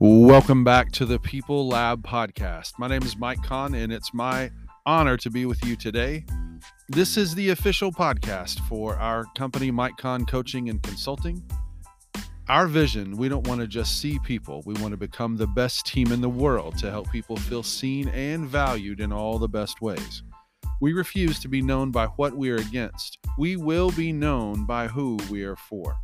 Welcome back to the People Lab podcast. My name is Mike Kahn, and it's my honor to be with you today. This is the official podcast for our company, Mike Kahn Coaching and Consulting. Our vision we don't want to just see people, we want to become the best team in the world to help people feel seen and valued in all the best ways. We refuse to be known by what we are against, we will be known by who we are for.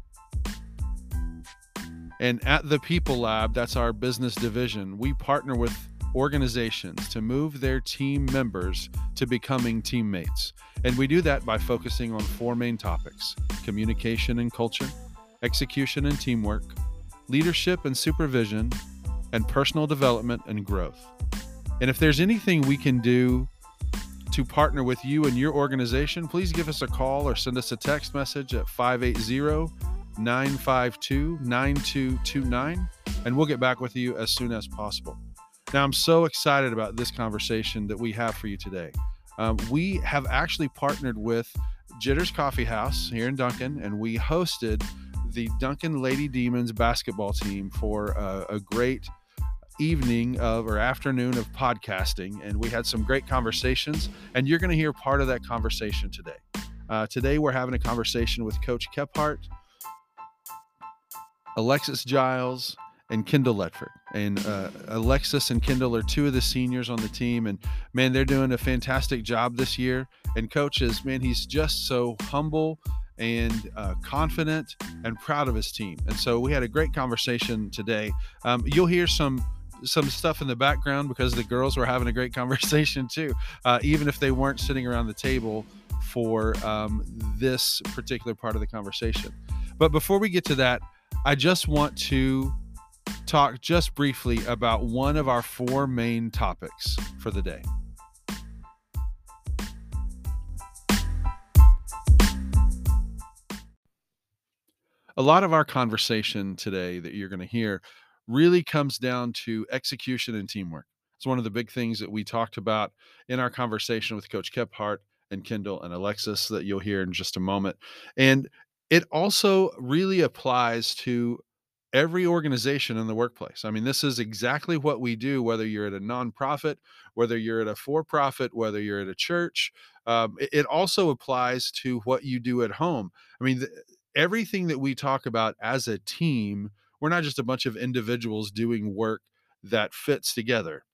And at the People Lab, that's our business division, we partner with organizations to move their team members to becoming teammates. And we do that by focusing on four main topics communication and culture, execution and teamwork, leadership and supervision, and personal development and growth. And if there's anything we can do to partner with you and your organization, please give us a call or send us a text message at 580 952 9229, and we'll get back with you as soon as possible. Now, I'm so excited about this conversation that we have for you today. Um, we have actually partnered with Jitters Coffee House here in Duncan, and we hosted the Duncan Lady Demons basketball team for a, a great evening of or afternoon of podcasting and we had some great conversations and you're going to hear part of that conversation today uh, today we're having a conversation with coach kephart Alexis Giles, and Kyndle Ledford. And uh, Alexis and Kyndle are two of the seniors on the team. And man, they're doing a fantastic job this year. And coaches, man, he's just so humble and uh, confident and proud of his team. And so we had a great conversation today. Um, you'll hear some some stuff in the background because the girls were having a great conversation too, uh, even if they weren't sitting around the table for um, this particular part of the conversation. But before we get to that, I just want to talk just briefly about one of our four main topics for the day. A lot of our conversation today that you're going to hear really comes down to execution and teamwork. It's one of the big things that we talked about in our conversation with Coach Kephart and Kyndle and Alexis that you'll hear in just a moment. And it also really applies to every organization in the workplace. I mean, this is exactly what we do, whether you're at a nonprofit, whether you're at a for profit, whether you're at a church. Um, it, it, also applies to what you do at home. I mean, everything that we talk about as a team, we're not just a bunch of individuals doing work that fits together.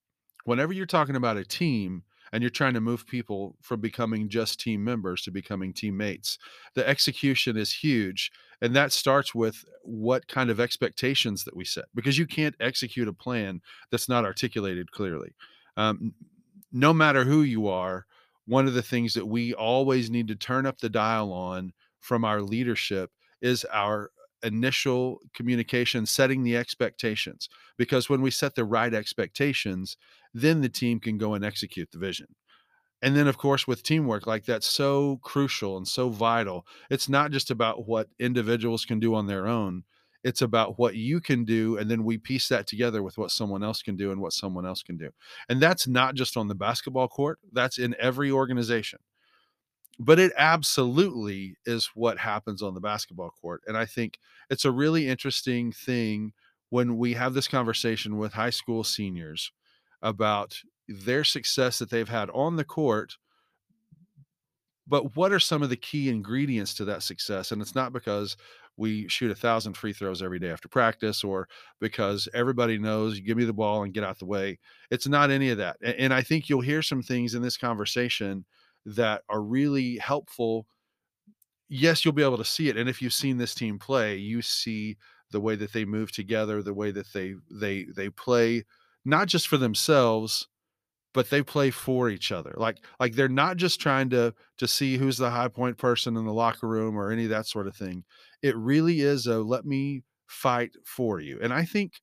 Whenever you're talking about a team, and you're trying to move people from becoming just team members to becoming teammates. The execution is huge. And that starts with what kind of expectations that we set, because you can't execute a plan that's not articulated clearly. Um, no matter who you are, one of the things that we always need to turn up the dial on from our leadership is our initial communication, setting the expectations. Because when we set the right expectations, then the team can go and execute the vision. And then, of course, with teamwork, like that's so crucial and so vital. It's not just about what individuals can do on their own, it's about what you can do. And then we piece that together with what someone else can do and what someone else can do. And that's not just on the basketball court, that's in every organization. But it absolutely is what happens on the basketball court. And I think it's a really interesting thing when we have this conversation with high school seniors about their success that they've had on the court but what are some of the key ingredients to that success and it's not because we shoot a thousand free throws every day after practice or because everybody knows give me the ball and get out the way it's not any of that and i think you'll hear some things in this conversation that are really helpful yes you'll be able to see it and if you've seen this team play you see the way that they move together the way that they they they play not just for themselves but they play for each other. Like like they're not just trying to to see who's the high point person in the locker room or any of that sort of thing. It really is a let me fight for you. And i think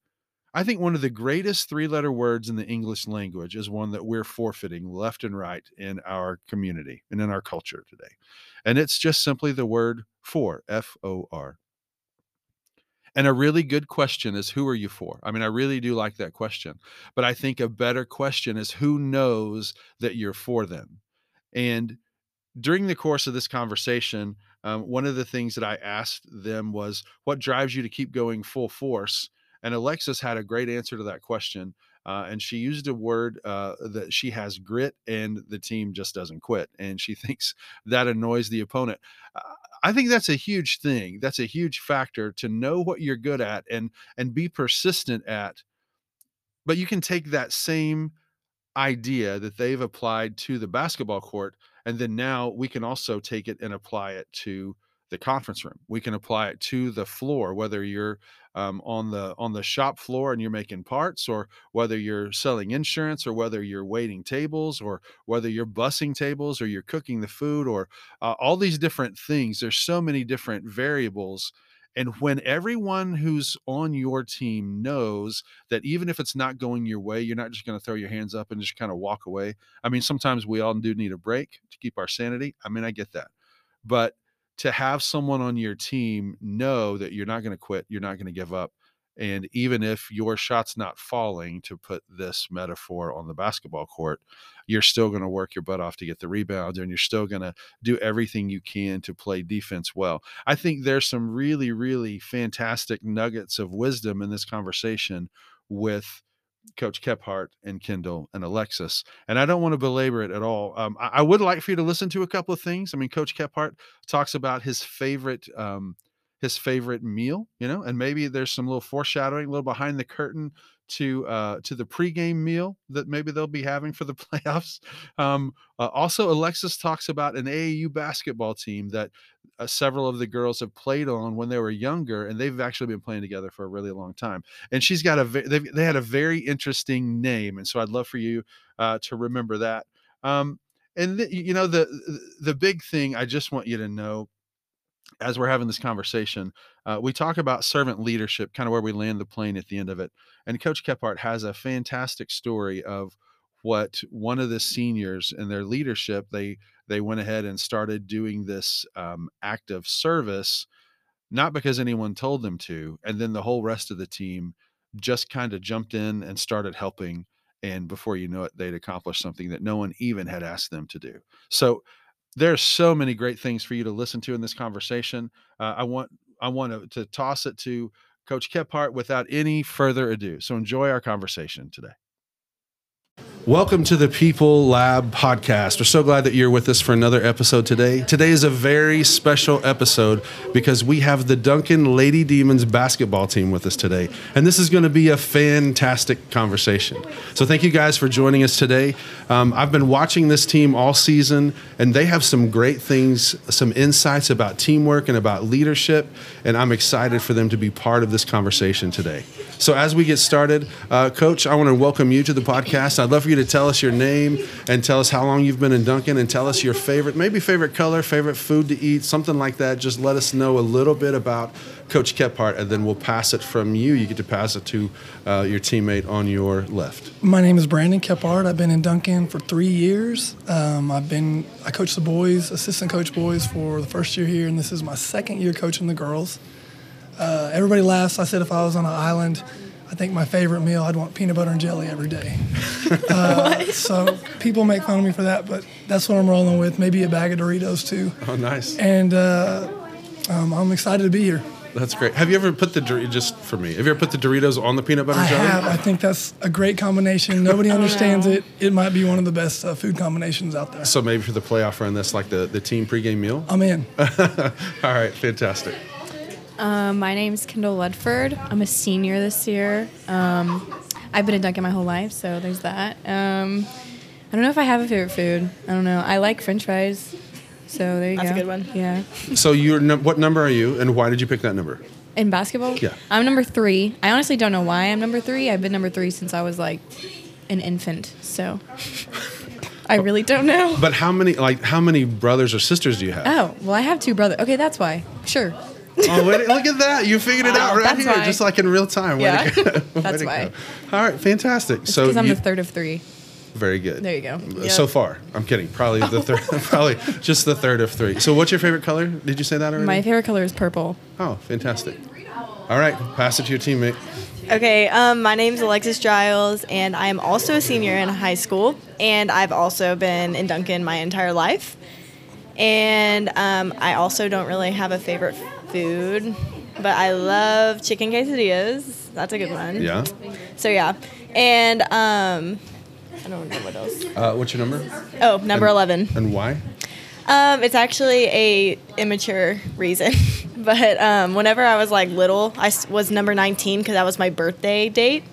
i think one of the greatest three letter words in the english language is one that we're forfeiting left and right in our community and in our culture today and it's just simply the word for f o r and a really good question is who are you for? I mean, I really do like that question. But I think a better question is who knows that you're for them? And during the course of this conversation, um, one of the things that I asked them was, what drives you to keep going full force? And Alexis had a great answer to that question. Uh, and she used a word uh, that she has grit and the team just doesn't quit. And she thinks that annoys the opponent. Uh, I think that's a huge thing. That's a huge factor to know what you're good at and and be persistent at. But you can take that same idea that they've applied to the basketball court and then now we can also take it and apply it to the conference room. We can apply it to the floor, whether you're um, on the on the shop floor and you're making parts, or whether you're selling insurance, or whether you're waiting tables, or whether you're bussing tables, or you're cooking the food, or uh, all these different things. There's so many different variables. And when everyone who's on your team knows that even if it's not going your way, you're not just going to throw your hands up and just kind of walk away. I mean, sometimes we all do need a break to keep our sanity. I mean, I get that. But to have someone on your team know that you're not going to quit, you're not going to give up. And even if your shot's not falling, to put this metaphor on the basketball court, you're still going to work your butt off to get the rebound and you're still going to do everything you can to play defense well. I think there's some really, really fantastic nuggets of wisdom in this conversation with Coach Kephart and Kyndle and Alexis. And I don't want to belabor it at all. Um, I, I, would like for you to listen to a couple of things. I mean, Coach Kephart talks about his favorite um, his favorite meal, you know, and maybe there's some little foreshadowing, a little behind the curtain to uh, to the pregame meal that maybe they'll be having for the playoffs. Um, uh, also, Alexis talks about an AAU basketball team that uh, several of the girls have played on when they were younger, and they've actually been playing together for a really long time. And she's got a they they had a very interesting name, and so I'd love for you uh, to remember that. Um, and the, you know the the big thing I just want you to know as we're having this conversation, uh, we talk about servant leadership, kind of where we land the plane at the end of it. And Coach Kephart has a fantastic story of what one of the seniors in their leadership they they went ahead and started doing this um, act of service, not because anyone told them to, and then the whole rest of the team just kind of jumped in and started helping. And before you know it, they'd accomplished something that no one even had asked them to do. So there's so many great things for you to listen to in this conversation. Uh, I want I want to, to toss it to Coach Kephart without any further ado. So enjoy our conversation today. Welcome to the People Lab podcast. We're so glad that you're with us for another episode today. Today is a very special episode because we have the Duncan Lady Demons basketball team with us today. And this is going to be a fantastic conversation. So, thank you guys for joining us today. Um, I've been watching this team all season, and they have some great things, some insights about teamwork and about leadership. And I'm excited for them to be part of this conversation today. So, as we get started, uh, Coach, I want to welcome you to the podcast. I'd love for you to tell us your name and tell us how long you've been in Duncan and tell us your favorite, maybe favorite color, favorite food to eat, something like that. Just let us know a little bit about Coach Kephart, and then we'll pass it from you. You get to pass it to uh, your teammate on your left. My name is Brandon Kephart. I've been in Duncan for three years. Um, I've been I coach the boys, assistant coach boys for the first year here, and this is my second year coaching the girls. Uh, everybody laughs. I said if I was on an island I think my favorite meal, I'd want peanut butter and jelly every day. Uh, so people make fun of me for that, but that's what I'm rolling with. Maybe a bag of Doritos too. Oh, nice. And uh, um, I'm excited to be here. That's great. Have you ever put the just for me? Have you ever put the Doritos on the peanut butter I jelly? I have. I think that's a great combination. Nobody understands it. It might be one of the best uh, food combinations out there. So maybe for the playoff run, that's like the the team pregame meal. I'm in. All right, fantastic. Um, my is Kyndle Ledford. I'm a senior this year. Um, I've been a Duncan my whole life, so there's that. Um, I don't know if I have a favorite food. I don't know. I like French fries, so there you That's go. That's a good one. Yeah. So you're what number are you, and why did you pick that number? In basketball? Yeah. I'm number three. I honestly don't know why I'm number three. I've been number three since I was like an infant, so. I really don't know. But how many like how many brothers or sisters do you have? Oh, well I have two brothers. Okay, that's why. Sure oh, wait, look at that! You figured it out right here, why. just like in real time. Yeah, that's why. All right, fantastic. It's so because I'm you, the third of three. Very good. There you go. Yep. So far, I'm kidding. Probably the third. probably just the third of three. So, what's your favorite color? Did you say that already? My favorite color is purple. Oh, fantastic! All right, pass it to your teammate. Okay, um, my name is Alexis Giles, and I am also a senior in high school, and I've also been in Duncan my entire life. And um, I also don't really have a favorite food but I love chicken quesadillas. that's a good one. Yeah. So yeah, and um, I don't know what else. Uh, what's your number Oh, number And- eleven. and why? Um, it's actually a immature reason, but um, whenever I was like little, I was number 19 because that was my birthday date,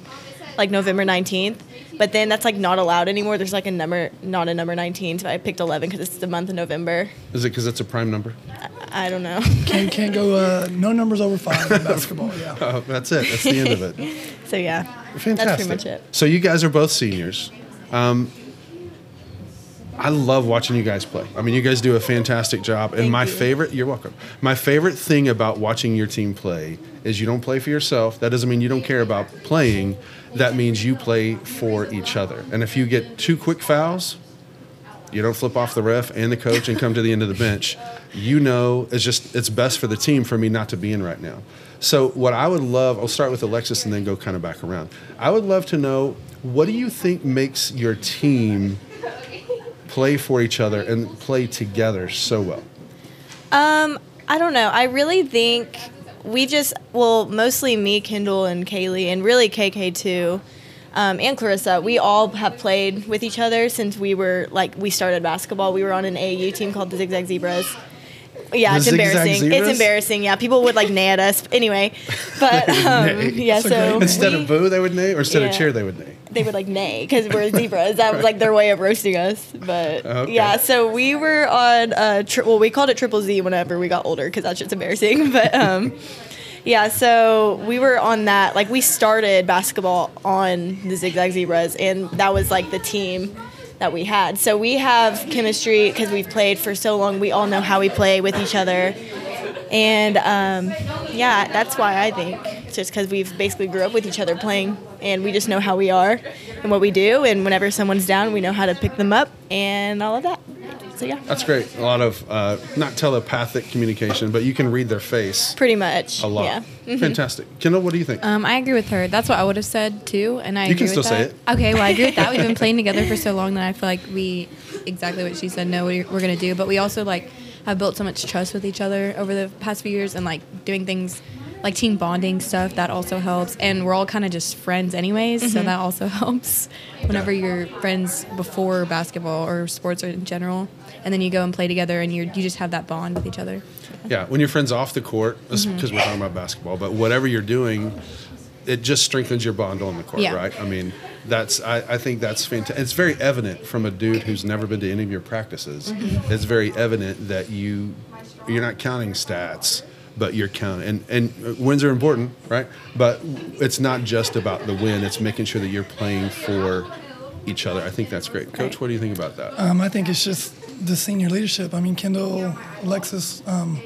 like November 19th. But then that's like not allowed anymore. There's like a number, not a number 19, so I picked 11 because it's the month of November. Is it because it's a prime number? I don't know. Can't can't go uh, no numbers over five in basketball. Yeah. Oh, that's it. That's the end of it. So yeah, Fantastic. that's pretty much it. So you guys are both seniors. Um, I love watching you guys play. I mean, you guys do a fantastic job. And Thank my you. favorite, you're welcome. My favorite thing about watching your team play is you don't play for yourself. That doesn't mean you don't care about playing. That means you play for each other. And if you get two quick fouls, you don't flip off the ref and the coach and come to the end of the bench. You know, it's just it's best for the team for me not to be in right now. So what I would love, I'll start with Alexis and then go kind of back around. I would love to know what do you think makes your team play for each other and play together so well? Um, I don't know. I really think we just well, mostly me, Kyndle, and Kaylee, and really KK too, um, and Clarissa. We all have played with each other since we were like we started basketball. We were on an AAU team called the Zigzag Zebras. Yeah, it's embarrassing. It's embarrassing. Yeah, people would like neigh at us. Anyway, but um, yeah, a so Instead we- of boo, they would neigh, or instead of cheer, they would neigh. they would like nay because we're zebras. That was like their way of roasting us. But Okay. yeah, so we were on uh, tri- well, we called it triple Z whenever we got older because that's just embarrassing. But um, yeah, so we were on that. Like we started basketball on the Zigzag Zebras, and that was like the team that we had. So we have chemistry because we've played for so long. We all know how we play with each other. And um, yeah, that's why I think it's just because we've basically grew up with each other playing, and we just know how we are and what we do. And whenever someone's down, we know how to pick them up and all of that. So yeah, That's great. A lot of uh, not telepathic communication, but you can read their face pretty much. a lot. Yeah. Mm-hmm. Fantastic. Kyndle, what do you think? Um, I agree with her. That's what I would have said too, and I You can agree with still say that. Okay, well, I agree with that. We've been playing together for so long that I feel like we exactly what she said. Know what we're gonna do, but we also like have built so much trust with each other over the past few years, and like doing things like team bonding stuff that also helps. And we're all kind of just friends, anyways, so that also helps. Whenever you're friends before basketball or sports in general, and then you go and play together, and you you just have that bond with each other. Yeah, when your friends off the court, because Mm-hmm. we're talking about basketball, but whatever you're doing, it just strengthens your bond on the court, Yeah. right? I mean, that's I, I think that's fantastic. It's very evident from a dude who's never been to any of your practices. Mm-hmm. It's very evident that you you're not counting stats, but you're and and wins are important, right? But it's not just about the win; it's making sure that you're playing for each other. I think that's great, Coach. What do you think about that? Um, I think it's just the senior leadership. I mean, Kyndle, Alexis, um,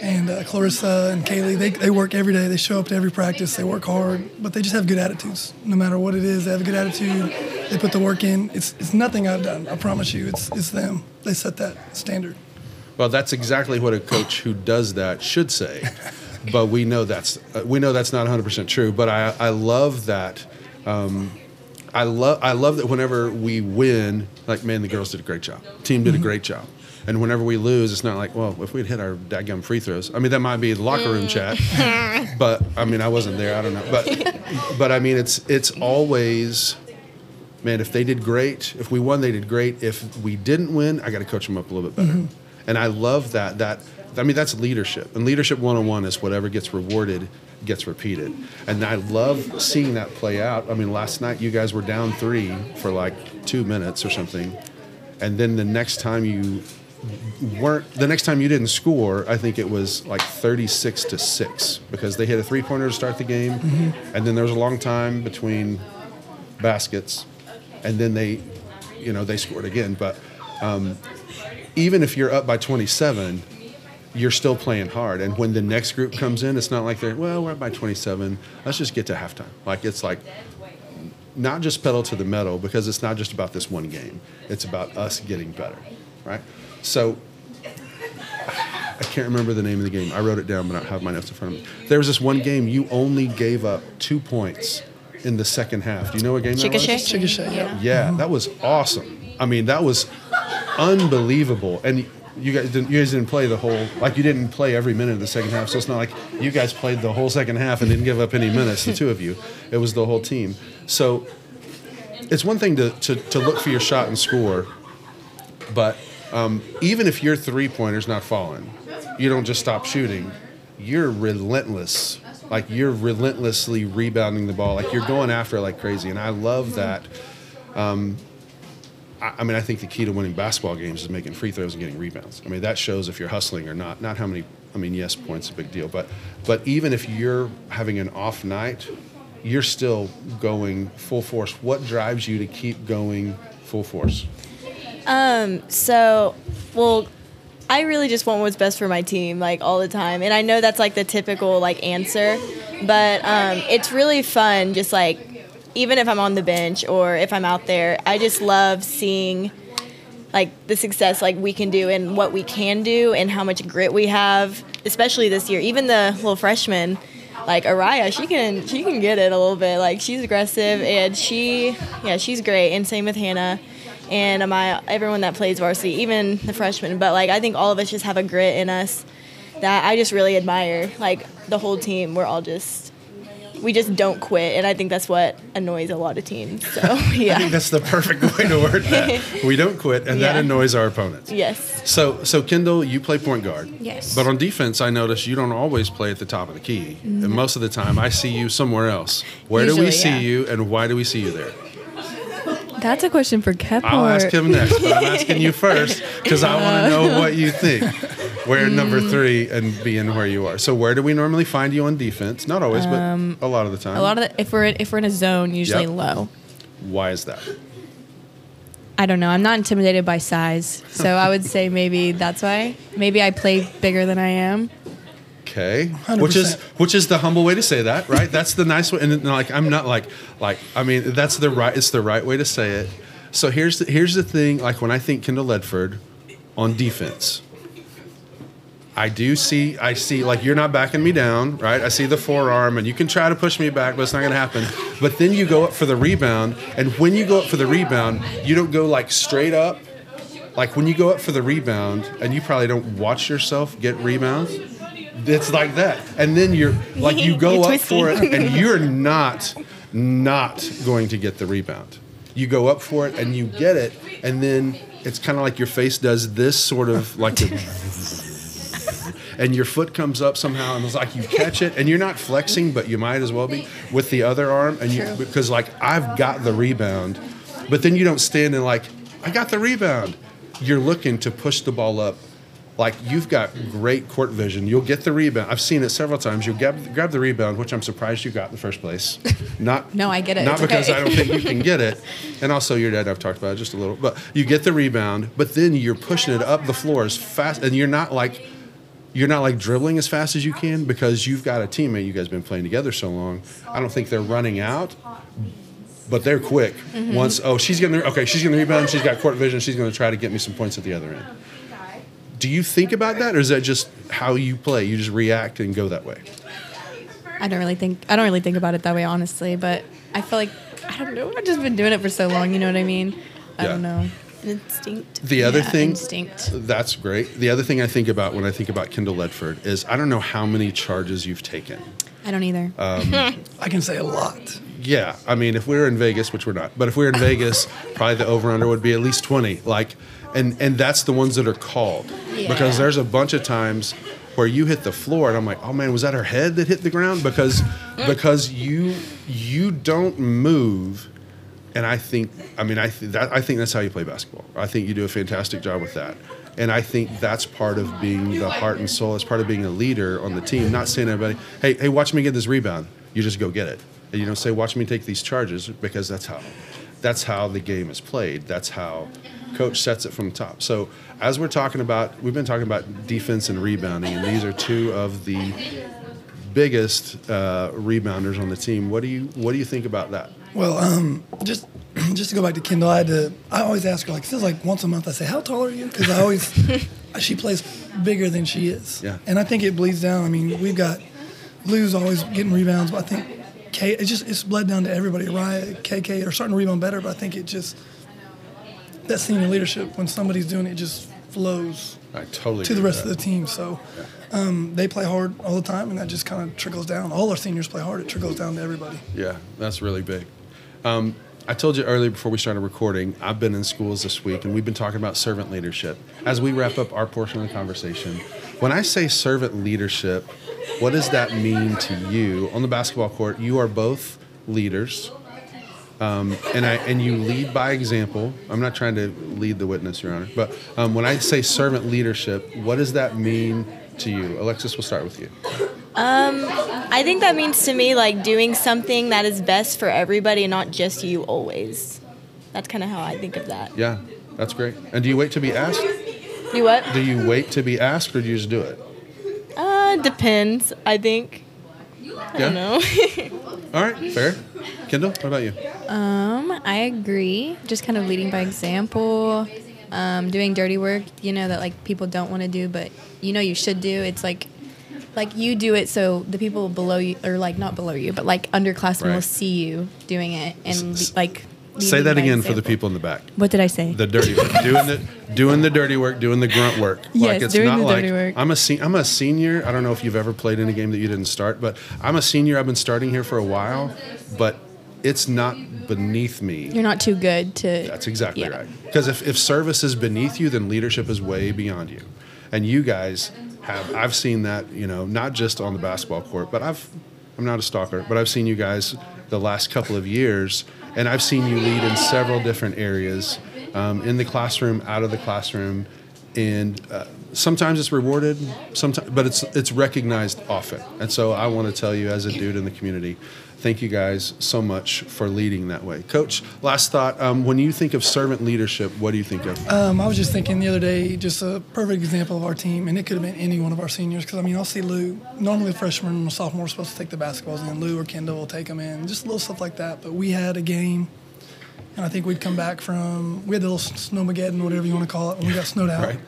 and uh, Clarissa and Kaylee, they, they work every day. They show up to every practice. They work hard, but they just have good attitudes. No matter what it is, they have a good attitude. They put the work in. It's, it's nothing I've done. I promise you. It's, it's them. They set that standard. Well, that's exactly what a coach who does that should say, but we know that's uh, we know that's not 100 percent true. But I I love that. Um, I love I love that whenever we win, like man, the girls did a great job. Team did a great job. And whenever we lose, it's not like, well, if we'd hit our dadgum free throws. I mean, that might be the locker room chat, but I mean, I wasn't there. I don't know. But but I mean, it's it's always man, if they did great, if we won, they did great. If we didn't win, I got to coach them up a little bit better. And I love that. That I mean, that's leadership. And leadership 101 is whatever gets rewarded gets repeated. And I love seeing that play out. I mean, last night you guys were down three for like two minutes or something, and then the next time you weren't the next time you didn't score i think it was like 36 to 6 because they hit a three pointer to start the game and then there was a long time between baskets and then they you know they scored again but um, even if you're up by 27 you're still playing hard. And when the next group comes in it's not like they're well we're up by 27 let's just get to halftime. Like it's like not just pedal to the metal because it's not just about this one game. It's about us getting better right? So i can't remember the name of the game. I wrote it down but i don't have my notes in front of me. There was this one game you only gave up two points in the second half. Do you know what game that was? Chickasha. Chickasha, yeah. yeah, that was awesome. I mean, that was unbelievable. And you guys didn't you guys didn't play the whole like you didn't play every minute of the second half. So it's not like you guys played the whole second half and didn't give up any minutes. The two of you, it was the whole team. So it's one thing to to, to look for your shot and score, but um, even if your three pointer's not falling, you don't just stop shooting. You're relentless. Like you're relentlessly rebounding the ball. Like you're going after it like crazy. And I love that. Um, I, mean, I think the key to winning basketball games is making free throws and getting rebounds. I mean, that shows if you're hustling or not. Not how many. I mean, yes, points a big deal, but but even if you're having an off night, you're still going full force. What drives you to keep going full force? Um, so, well, I really just want what's best for my team, like all the time. And I know that's like the typical like answer, but um, it's really fun. Just like even if I'm on the bench or if I'm out there, I just love seeing like the success like we can do and what we can do and how much grit we have, especially this year. Even the little freshman, like Araya, she can she can get it a little bit. Like she's aggressive and she yeah she's great. And same with Hannah and my everyone that plays varsity, even the freshmen. But like I think all of us just have a grit in us that I just really admire. Like the whole team, we're all just we just don't quit, and I think that's what annoys a lot of teams. So yeah, I think that's the perfect way to word that. we don't quit, and that annoys our opponents. yes, So, so Kyndle, you play point guard. Yes. But on defense, I notice you don't always play at the top of the key, and mm-hmm. most of the time, I see you somewhere else. Where do we see yeah. you, and why do we see you there? That's a question for Kephart. I'll ask him next, but I'm asking you first because I want to know what you think. Where number mm. three and being where you are. So, where do we normally find you on defense? Not always, but um, a lot of the time. A lot of the, if we're if we're in a zone, usually Yep. low. Why is that? I don't know. I'm not intimidated by size, so I would say maybe that's why. Maybe I play bigger than I am. Okay, which is 100%. which is the humble way to say that, right? That's the nice way, and like I'm not like like I mean that's the right it's the right way to say it. So here's the, here's the thing. Like when I think Kyndle Ledford on defense, I do see I see like you're not backing me down, right? I see the forearm, and you can try to push me back, but it's not going to happen. But then you go up for the rebound, and when you go up for the rebound, you don't go like straight up. Like when you go up for the rebound, and you probably don't watch yourself get rebounds. It's like that, and then you're like you go up for it, and you're not not going to get the rebound. You go up for it, and you get it, and then it's kind of like your face does this sort of like the and your foot comes up somehow and it's like you catch it and you're not flexing but you might as well be with the other arm and you because like I've got the rebound but then you don't stand and like I got the rebound. You're looking to push the ball up. Like you've got great court vision. You'll get the rebound. I've seen it several times. You grab, grab the rebound which I'm surprised you got in the first place. Not No, I get it. not It's because okay. I don't think you can get it. And also your dad I've talked about it just a little but you get the rebound but then you're pushing it up the floor as fast and you're not like you're not like dribbling as fast as you can because you've got a teammate you guys been playing together so long. I don't think they're running out, but they're quick. Mm-hmm. Once oh she's getting the, okay she's getting the rebound she's got court vision she's going to try to get me some points at the other end. Do you think about that or is that just how you play? You just react and go that way. I don't really think I don't really think about it that way, honestly. But I feel like I don't know. I've just been doing it for so long. You know what I mean? I Yeah. don't know. Instinct. The other Yeah, thing instinct. that's great. The other thing I think about when I think about Kyndle Ledford is I don't know how many charges you've taken. I don't either. Uh, I can say a lot. Yeah, I mean, if we were in Vegas, which we're not, but if we were in Vegas, probably the over under would be at least twenty. Like, and and that's the ones that are called because there's a bunch of times where you hit the floor and I'm like, oh man, was that her head that hit the ground? Because because you you don't move, and I think I mean I th- that I think that's how you play basketball. I think you do a fantastic job with that. And I think that's part of being the heart and soul. It's part of being a leader on the team. Not saying everybody, "Hey, hey, watch me get this rebound." You just go get it. And you don't say, "Watch me take these charges," because that's how that's how the game is played. That's how coach sets it from the top. So as we're talking about, we've been talking about defense and rebounding, and these are two of the biggest uh, rebounders on the team. What do you what do you think about that? Well, um, just just to go back to Kyndle, I had to. I always ask her like this is like once a month. I say, "How tall are you?" Because I always she plays bigger than she is. Yeah. And I think it bleeds down. I mean, we've got Lou's always getting rebounds, but I think K. It just it's bled down to everybody. Ryan, KK are starting to rebound better, but I think it just that senior leadership when somebody's doing it, it just flows I totally to the agree rest of the team. So um, they play hard all the time, and that just kind of trickles down. All our seniors play hard. It trickles down to everybody. Yeah, that's really big. Um, I told you earlier before we started recording, I've been in schools this week and we've been talking about servant leadership. As we wrap up our portion of the conversation, when I say servant leadership, what does that mean to you on the basketball court? You are both leaders. Um, and I and you lead by example. I'm not trying to lead the witness, Your Honor, but um, when I say servant leadership, what does that mean to you? Alexis, we'll start with you. Um, I think that means to me like doing something that is best for everybody and not just you always. That's kind of how I think of that. Yeah, that's great. And do you wait to be asked? Do what? Do you wait to be asked, or do you just do it? Uh, depends. I think. I don't know. All right, fair. Kyndle, what about you? Um, I agree. Just kind of leading by example, um, doing dirty work, you know, that like people don't want to do, but you know you should do. It's like, like you do it so the people below you, or like not below you, but like underclassmen will see you doing it and S- like. Say that by again for the people in the back. What did I say? The dirty work, doing the doing the dirty work, doing the grunt work. Yes, doing the dirty work. I'm a se- I'm a senior. I don't know if you've ever played in a game that you didn't start, but I'm a senior. I've been starting here for a while, but it's not beneath me. You're not too good to. That's exactly yeah. right. Because if, if service is beneath you, then leadership is way beyond you. And you guys have, I've seen that, you know, not just on the basketball court, but I've, I'm not a stalker, but I've seen you guys the last couple of years, and I've seen you lead in several different areas um, in the classroom, out of the classroom. And uh, sometimes it's rewarded, sometimes, but it's it's recognized often. And so I want to tell you, as a dude in the community, thank you guys so much for leading that way. Coach, last thought: um, when you think of servant leadership, what do you think of? Um, I was just thinking the other day, just a perfect example of our team, and it could have been any one of our seniors. Because I mean, I'll see Lou. Normally, the freshman and sophomore are supposed to take the basketballs in. Lou or Kyndle will take them in, just little stuff like that. But we had a game, and I think we'd come back from we had the little snowmageddon, whatever you want to call it, when we got snowed out, Right.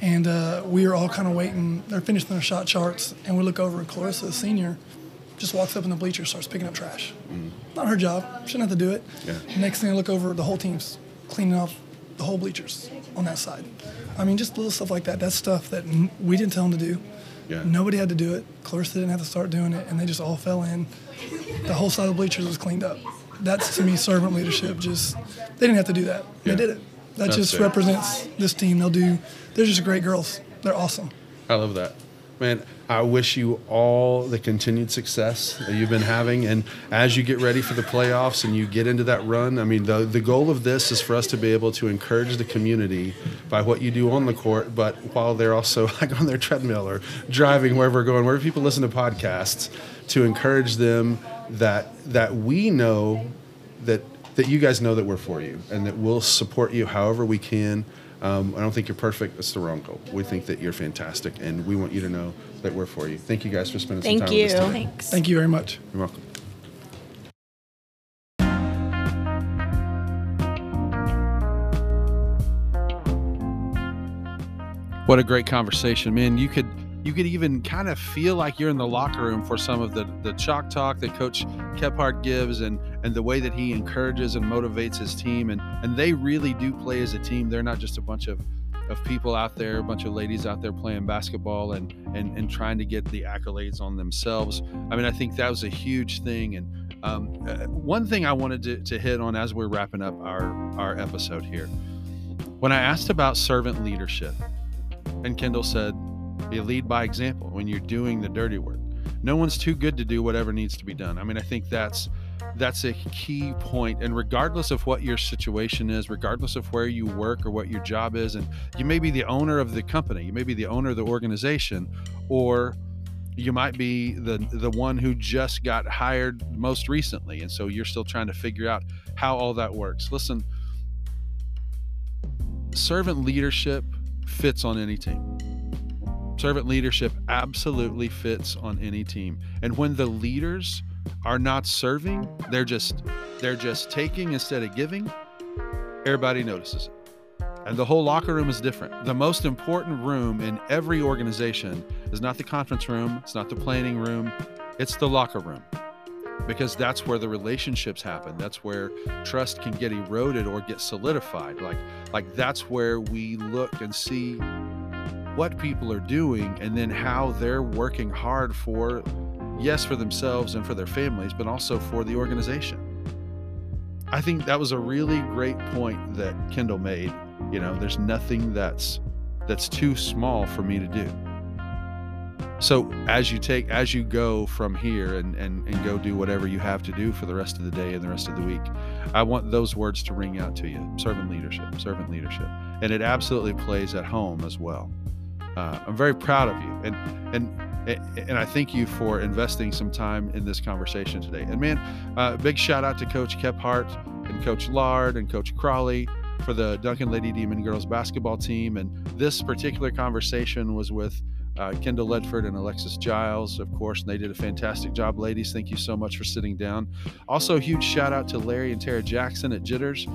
and uh, we were all kind of waiting. They're finishing their shot charts, and we look over, and Clarissa, the senior, just walks up in the bleachers, starts picking up trash. Not her job. Shouldn't have to do it. Yeah. Next thing I look over, the whole team's cleaning off the whole bleachers on that side. I mean, just little stuff like that. That's stuff that n- we didn't tell them to do. Yeah. Nobody had to do it. Clarissa didn't have to start doing it, and they just all fell in. The whole side of the bleachers was cleaned up. That's to me servant leadership. Just they didn't have to do that. Yeah. They did it. That That's just it. represents this team. They'll do. They're just great girls. They're awesome. I love that. Man, I wish you all the continued success that you've been having. And as you get ready for the playoffs and you get into that run, I mean, the, the goal of this is for us to be able to encourage the community by what you do on the court, but while they're also like on their treadmill or driving wherever we're going, wherever people listen to podcasts, to encourage them that that we know that that you guys know that we're for you and that we'll support you however we can. Um, I don't think you're perfect. That's the wrong goal. We think that you're fantastic, and we want you to know that we're for you. Thank you guys for spending Thank some time with us you. today. Thanks. Thank you very much. You're welcome. What a great conversation, man! You could you could even kind of feel like you're in the locker room for some of the the chalk talk that Coach Kephart gives, and and the way that he encourages and motivates his team, and and they really do play as a team. They're not just a bunch of of people out there, a bunch of ladies out there playing basketball and and and trying to get the accolades on themselves. I mean, I think that was a huge thing. And um, uh, one thing I wanted to, to hit on as we're wrapping up our our episode here, when I asked about servant leadership, and Kyndle said, "You lead by example when you're doing the dirty work. No one's too good to do whatever needs to be done." I mean, I think that's that's a key point and regardless of what your situation is regardless of where you work or what your job is and you may be the owner of the company you may be the owner of the organization or you might be the the one who just got hired most recently and so you're still trying to figure out how all that works listen servant leadership fits on any team servant leadership absolutely fits on any team and when the leaders are not serving they're just they're just taking instead of giving everybody notices it and the whole locker room is different the most important room in every organization is not the conference room it's not the planning room it's the locker room because that's where the relationships happen. That's where trust can get eroded or get solidified. Like like that's where we look and see what people are doing and then how they're working hard for yes for themselves and for their families, but also for the organization. I think that was a really great point that Kyndle made. You know, there's nothing that's that's too small for me to do. So as you take as you go from here and, and and go do whatever you have to do for the rest of the day and the rest of the week, I want those words to ring out to you. Servant leadership, servant leadership. And it absolutely plays at home as well. Uh, I'm very proud of you. And and and I thank you for investing some time in this conversation today. And man, uh, big shout out to Coach Kephart and Coach Lard and Coach Crawley for the Duncan Lady Demon girls basketball team. And this particular conversation was with uh, Kyndle Ledford and Alexis Giles, of course, and they did a fantastic job, ladies. Thank you so much for sitting down. Also, huge shout out to Larry and Tara Jackson at Jitters.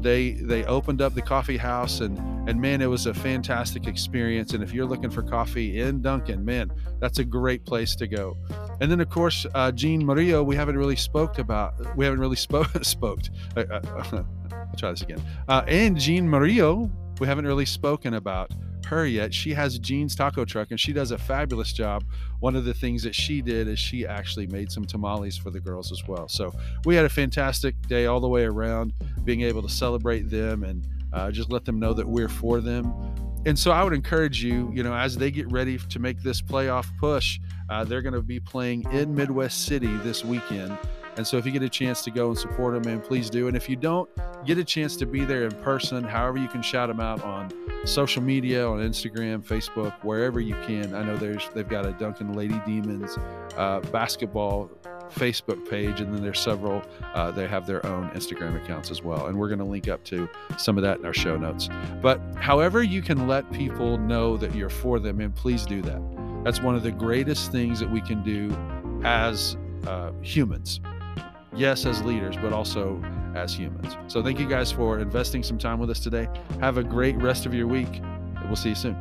They they opened up the coffee house, and and man, it was a fantastic experience. And if you're looking for coffee in Duncan, man, that's a great place to go. And then, of course, uh, Jean Murillo, we haven't really spoke about. We haven't really spoke spoke. Uh, uh, I'll try this again. Uh, and Jean Murillo, we haven't really spoken about her yet. She has Jean's taco truck and she does a fabulous job. One of the things that she did is she actually made some tamales for the girls as well. So we had a fantastic day all the way around, being able to celebrate them and uh, just let them know that we're for them. And so I would encourage you, you know, as they get ready to make this playoff push, uh, they're going to be playing in Midwest City this weekend. And so if you get a chance to go and support them, man, please do. And if you don't get a chance to be there in person, however you can shout them out on social media, on Instagram, Facebook, wherever you can. I know there's they've got a Duncan Lady Demons uh, basketball Facebook page, and then there's several. Uh, they have their own Instagram accounts as well, and we're going to link up to some of that in our show notes. But however you can let people know that you're for them, and please do that. That's one of the greatest things that we can do as uh, humans yes, as leaders, but also as humans. So thank you guys for investing some time with us today. Have a great rest of your week, and we'll see you soon.